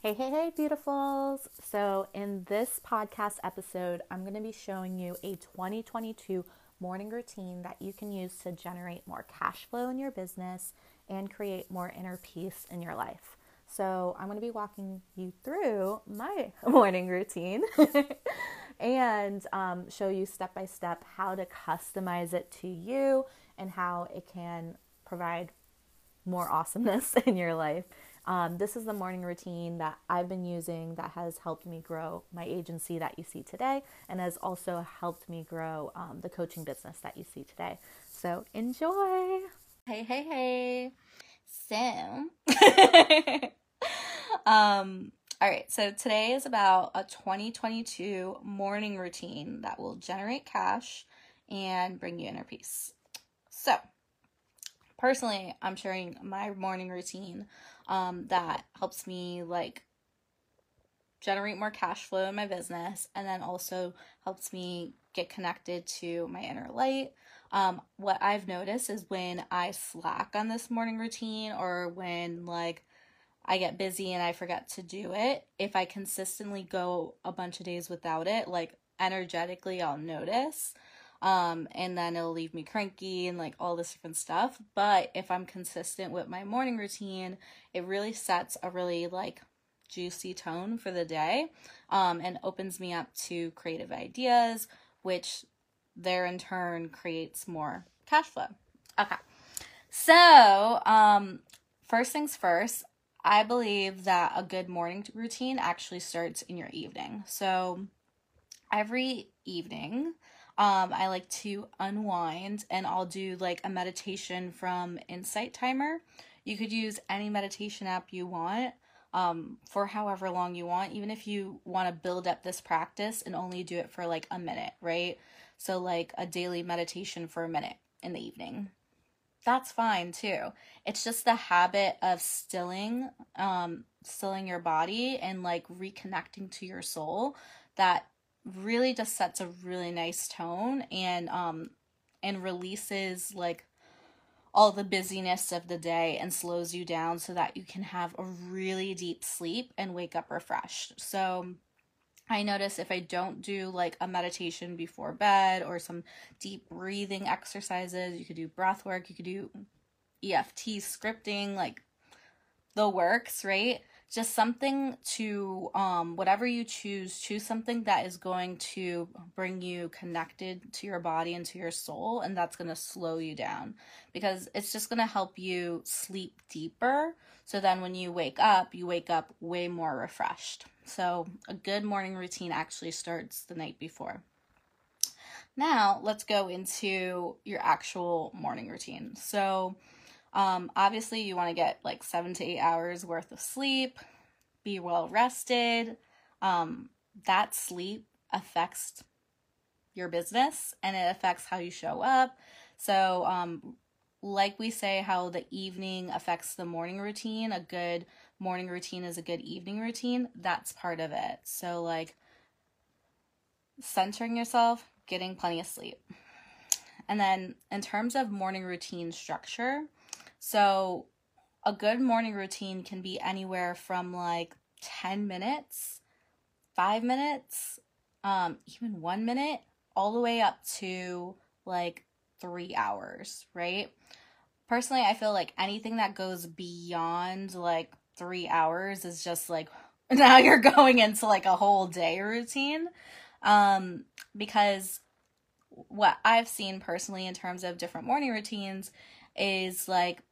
Hey, hey, hey, beautifuls. So, in this podcast episode, I'm going to be showing you a 2022 morning routine that you can use to generate more cash flow in your business and create more inner peace in your life. So, I'm going to be walking you through my morning routine and um, show you step by step how to customize it to you and how it can provide more awesomeness in your life. Um, this is the morning routine that I've been using that has helped me grow my agency that you see today and has also helped me grow um, the coaching business that you see today. So enjoy. Hey, hey, hey. So, um, all right, so today is about a 2022 morning routine that will generate cash and bring you inner peace. So, personally, I'm sharing my morning routine um, that helps me like generate more cash flow in my business and then also helps me get connected to my inner light. Um, what I've noticed is when I slack on this morning routine or when like I get busy and I forget to do it, if I consistently go a bunch of days without it, like energetically, I'll notice um, and then it'll leave me cranky and like all this different stuff. But if I'm consistent with my morning routine, it really sets a really like juicy tone for the day um, and opens me up to creative ideas, which there in turn creates more cash flow. Okay. So, um, first things first, I believe that a good morning routine actually starts in your evening. So, every evening, um, I like to unwind and I'll do like a meditation from Insight Timer. You could use any meditation app you want um, for however long you want, even if you want to build up this practice and only do it for like a minute, right? So, like a daily meditation for a minute in the evening. That's fine too. It's just the habit of stilling, um, stilling your body and like reconnecting to your soul that really just sets a really nice tone and um and releases like all the busyness of the day and slows you down so that you can have a really deep sleep and wake up refreshed. So I notice if I don't do like a meditation before bed or some deep breathing exercises, you could do breath work, you could do EFT scripting, like the works, right? Just something to um whatever you choose choose something that is going to bring you connected to your body and to your soul and that's going to slow you down. Because it's just going to help you sleep deeper so then when you wake up you wake up way more refreshed. So a good morning routine actually starts the night before. Now let's go into your actual morning routine. So um, obviously, you want to get like seven to eight hours worth of sleep, be well rested. Um, that sleep affects your business and it affects how you show up. So, um, like we say, how the evening affects the morning routine, a good morning routine is a good evening routine. That's part of it. So, like, centering yourself, getting plenty of sleep. And then, in terms of morning routine structure, so, a good morning routine can be anywhere from like 10 minutes, five minutes, um, even one minute, all the way up to like three hours, right? Personally, I feel like anything that goes beyond like three hours is just like now you're going into like a whole day routine. Um, because what I've seen personally in terms of different morning routines is like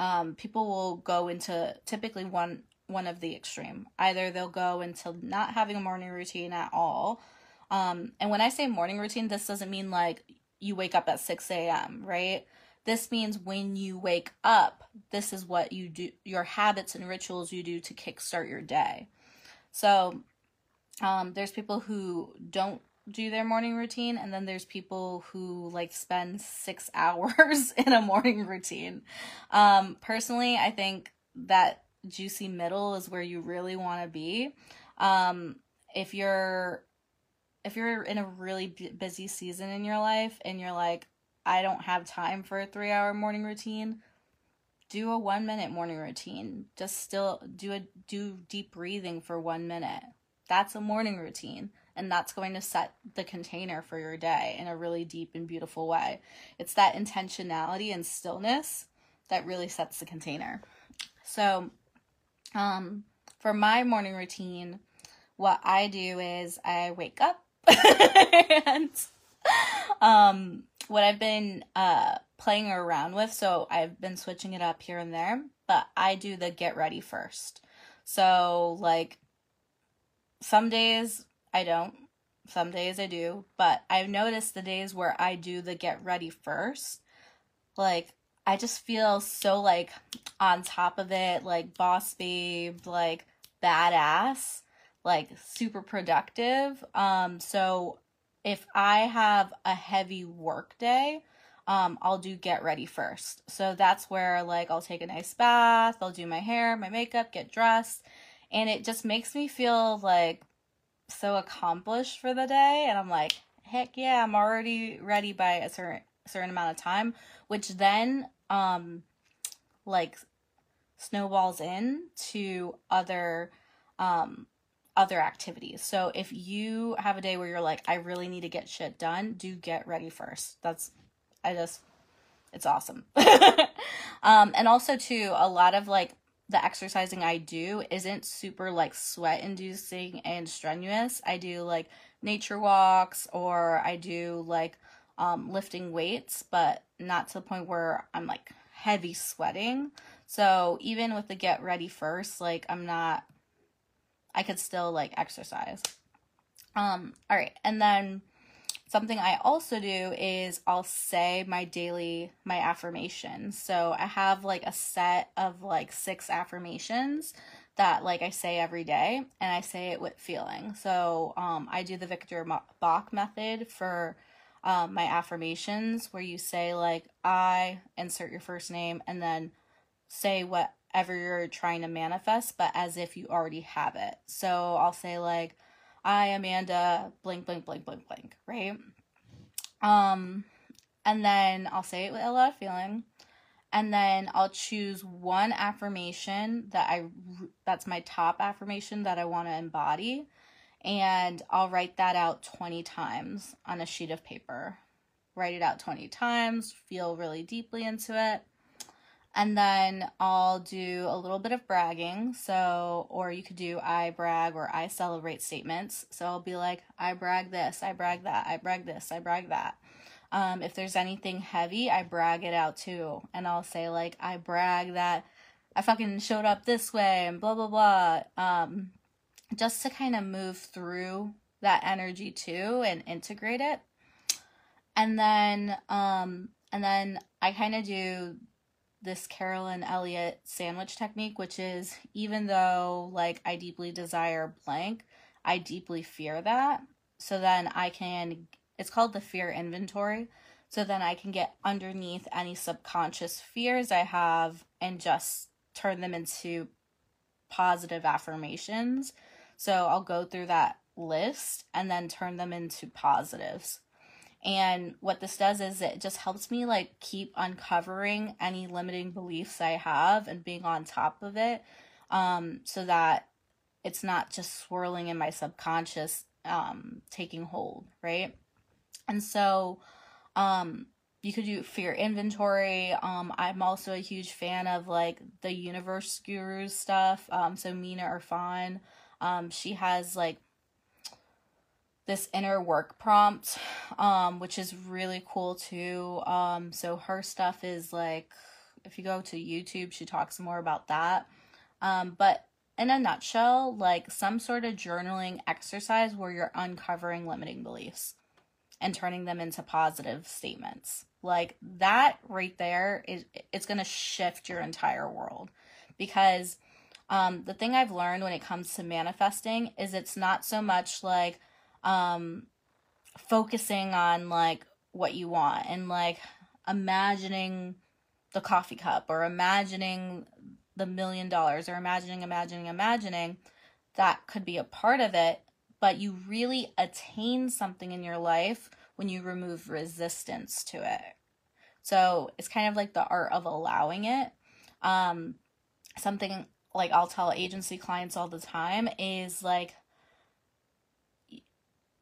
um, people will go into typically one one of the extreme. Either they'll go into not having a morning routine at all. Um, and when I say morning routine, this doesn't mean like you wake up at 6 a.m., right? This means when you wake up, this is what you do, your habits and rituals you do to kickstart your day. So, um, there's people who don't do their morning routine and then there's people who like spend six hours in a morning routine um personally i think that juicy middle is where you really want to be um if you're if you're in a really busy season in your life and you're like i don't have time for a three hour morning routine do a one minute morning routine. Just still do a do deep breathing for one minute. That's a morning routine. And that's going to set the container for your day in a really deep and beautiful way. It's that intentionality and stillness that really sets the container. So, um, for my morning routine, what I do is I wake up and um, what I've been uh, playing around with, so I've been switching it up here and there, but I do the get ready first. So, like, some days I don't, some days I do, but I've noticed the days where I do the get ready first, like, I just feel so like on top of it, like boss babe, like badass, like super productive. Um, so if I have a heavy work day, um, I'll do get ready first. So that's where like I'll take a nice bath, I'll do my hair, my makeup, get dressed, and it just makes me feel like so accomplished for the day and I'm like, heck yeah, I'm already ready by a certain certain amount of time, which then um like snowballs in to other um other activities. So if you have a day where you're like, I really need to get shit done, do get ready first. That's, I just, it's awesome. um, and also too, a lot of like the exercising I do isn't super like sweat inducing and strenuous. I do like nature walks or I do like um, lifting weights, but not to the point where I'm like heavy sweating. So even with the get ready first, like I'm not I could still like exercise. Um, all right, and then something I also do is I'll say my daily my affirmations. So I have like a set of like six affirmations that like I say every day and I say it with feeling. So um I do the Victor Bach method for um, my affirmations where you say like I insert your first name and then say whatever you're trying to manifest, but as if you already have it. So I'll say like, I Amanda blank blank blank blank blank, right? Um, and then I'll say it with a lot of feeling, and then I'll choose one affirmation that I that's my top affirmation that I want to embody, and I'll write that out twenty times on a sheet of paper. Write it out twenty times. Feel really deeply into it and then I'll do a little bit of bragging. So, or you could do I brag or I celebrate statements. So I'll be like, I brag this, I brag that, I brag this, I brag that. Um, if there's anything heavy, I brag it out too. And I'll say, like, I brag that I fucking showed up this way and blah, blah, blah. Um, just to kind of move through that energy too and integrate it. And then, um, and then I kind of do this Carolyn Elliott sandwich technique, which is even though like I deeply desire blank, I deeply fear that. So then I can, it's called the fear inventory. So then I can get underneath any subconscious fears I have and just turn them into positive affirmations. So I'll go through that list and then turn them into positives. And what this does is it just helps me like keep uncovering any limiting beliefs I have and being on top of it um, so that it's not just swirling in my subconscious um, taking hold, right? And so um, you could do fear inventory. Um, I'm also a huge fan of like the universe gurus stuff. Um, so Mina Irfan, um, she has like this inner work prompt, um, which is really cool too. Um, so her stuff is like, if you go to YouTube, she talks more about that. Um, but in a nutshell, like some sort of journaling exercise where you're uncovering limiting beliefs and turning them into positive statements. Like that right there is it's going to shift your entire world because um, the thing I've learned when it comes to manifesting is it's not so much like um focusing on like what you want and like imagining the coffee cup or imagining the million dollars or imagining imagining imagining that could be a part of it. But you really attain something in your life when you remove resistance to it. So it's kind of like the art of allowing it. Um, something like I'll tell agency clients all the time is like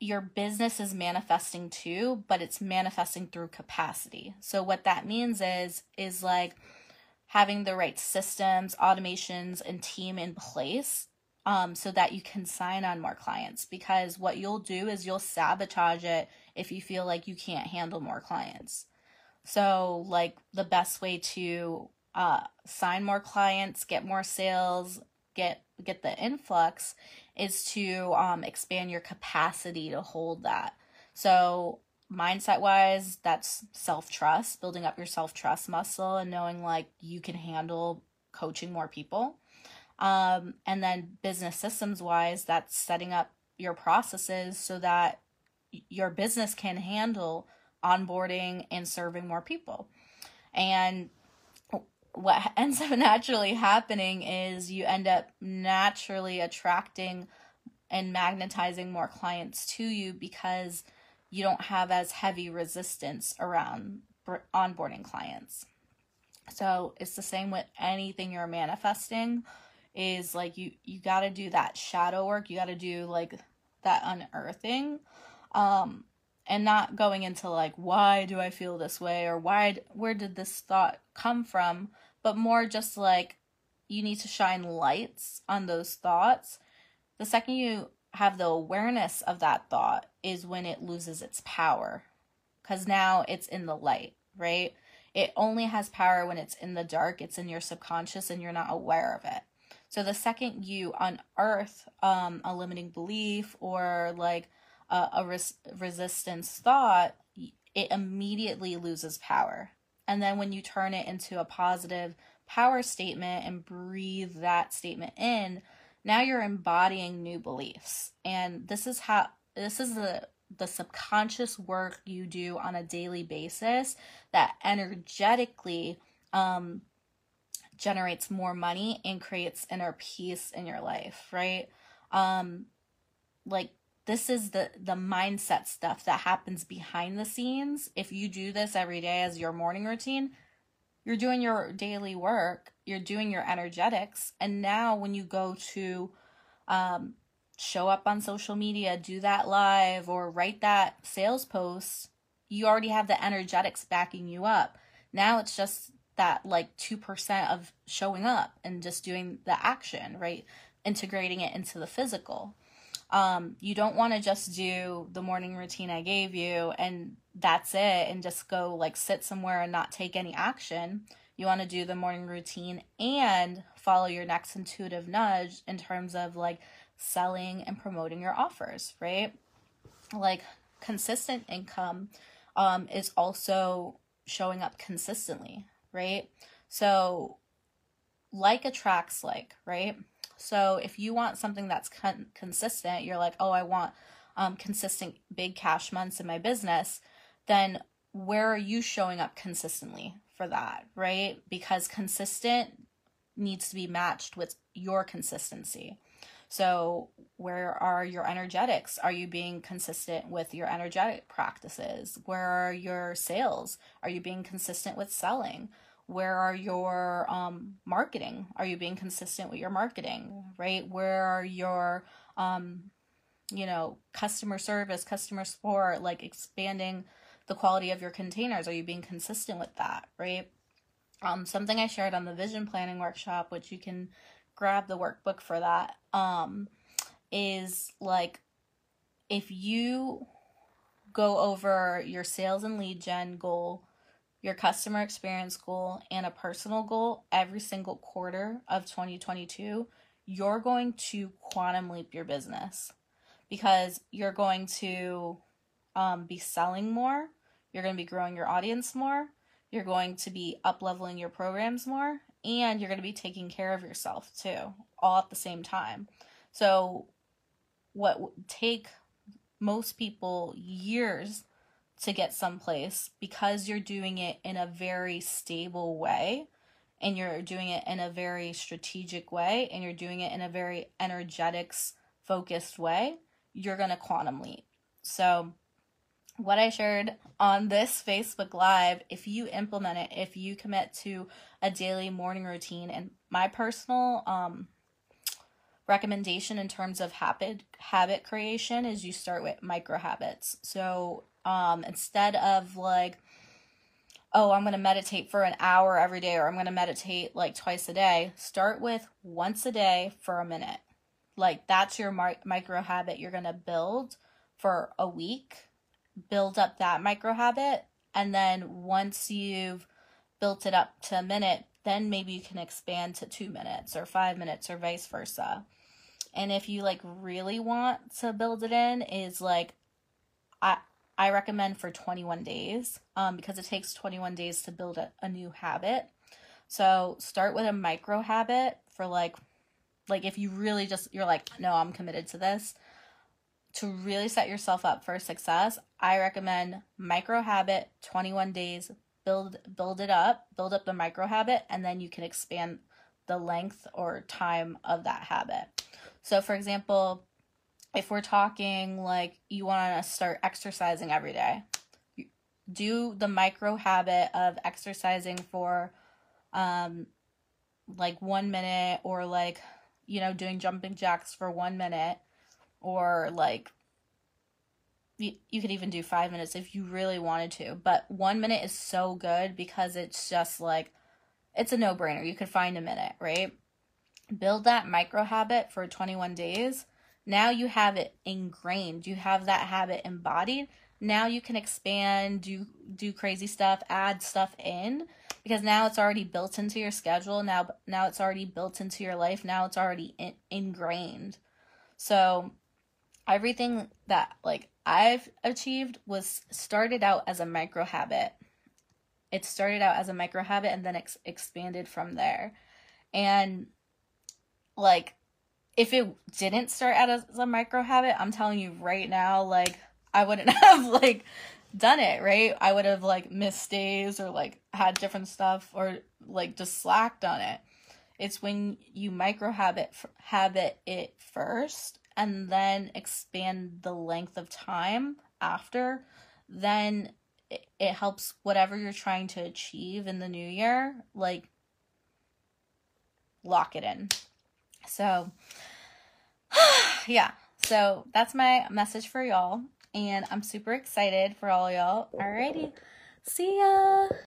your business is manifesting too, but it's manifesting through capacity. So what that means is is like having the right systems, automations, and team in place um, so that you can sign on more clients. Because what you'll do is you'll sabotage it if you feel like you can't handle more clients. So, like, the best way to uh, sign more clients, get more sales, get get the influx is to um, expand your capacity to hold that. So mindset wise, that's self trust, building up your self trust muscle and knowing like you can handle coaching more people. Um, and then business systems wise, that's setting up your processes so that your business can handle onboarding and serving more people. And what ends up naturally happening is you end up naturally attracting and magnetizing more clients to you because you don't have as heavy resistance around onboarding clients. So it's the same with anything you're manifesting is like you you got to do that shadow work. You got to do like that unearthing um and not going into like why do I feel this way or why where did this thought come from, but more just like you need to shine lights on those thoughts. The second you have the awareness of that thought is when it loses its power because now it's in the light, right? It only has power when it's in the dark, it's in your subconscious, and you're not aware of it. So the second you unearth um, a limiting belief or like a, a res- resistance thought, it immediately loses power. And then when you turn it into a positive power statement and breathe that statement in, now you're embodying new beliefs. And this is how this is the the subconscious work you do on a daily basis that energetically um, generates more money and creates inner peace in your life, right? Um, like this is the the mindset stuff that happens behind the scenes. If you do this every day as your morning routine, you're doing your daily work, you're doing your energetics, and now when you go to um, show up on social media, do that live, or write that sales post, you already have the energetics backing you up. Now it's just that like 2% of showing up and just doing the action, right? Integrating it into the physical. Um, you don't want to just do the morning routine I gave you and that's it and just go like sit somewhere and not take any action. You want to do the morning routine and follow your next intuitive nudge in terms of like selling and promoting your offers, right? Like consistent income um, is also showing up consistently, right? So, like attracts like, right? So, if you want something that's con- consistent, you're like, oh, I want um, consistent big cash months in my business then where are you showing up consistently for that, right? Because consistent needs to be matched with your consistency. So, where are your energetics? Are you being consistent with your energetic practices? Where are your sales? Are you being consistent with selling? Where are your um, marketing? Are you being consistent with your marketing, right? Where are your, um, you know, customer service, customer support, like expanding the quality of your containers. Are you being consistent with that, right? Um, something I shared on the vision planning workshop, which you can grab the workbook for that, um, is like if you go over your sales and lead gen goal, your customer experience goal, and a personal goal every single quarter of 2022, you're going to quantum leap your business because you're going to um, be selling more you're going to be growing your audience more. You're going to be up leveling your programs more. And you're going to be taking care of yourself too, all at the same time. So, what take most people years to get someplace because you're doing it in a very stable way and you're doing it in a very strategic way and you're doing it in a very energetics focused way, you're going to quantum leap. So, what I shared on this Facebook Live, if you implement it, if you commit to a daily morning routine, and my personal um, recommendation in terms of habit habit creation is you start with micro habits. So um, instead of like, oh, I'm going to meditate for an hour every day, or I'm going to meditate like twice a day, start with once a day for a minute. Like that's your micro habit you're going to build for a week build up that micro habit and then once you've built it up to a minute then maybe you can expand to two minutes or five minutes or vice versa and if you like really want to build it in is like i recommend for 21 days um, because it takes 21 days to build a, a new habit so start with a micro habit for like like if you really just you're like no i'm committed to this to really set yourself up for success, I recommend micro habit 21 days, build build it up, build up the micro habit and then you can expand the length or time of that habit. So for example, if we're talking like you want to start exercising every day, do the micro habit of exercising for um like 1 minute or like you know doing jumping jacks for 1 minute or like you, you could even do five minutes if you really wanted to but one minute is so good because it's just like it's a no-brainer. You could find a minute right? Build that micro habit for 21 days now you have it ingrained. You have that habit embodied. Now you can expand do do crazy stuff add stuff in because now it's already built into your schedule. Now now it's already built into your life. Now it's already in, ingrained. So everything that like I've achieved was started out as a micro habit. It started out as a micro habit and then ex- expanded from there. And like if it didn't start out as a micro habit, I'm telling you right now like I wouldn't have like done it, right? I would have like missed days or like had different stuff or like just slacked on it. It's when you micro habit habit it first and then expand the length of time after, then it, it helps whatever you're trying to achieve in the new year, like lock it in. So, yeah. So that's my message for y'all. And I'm super excited for all y'all. Alrighty. See ya.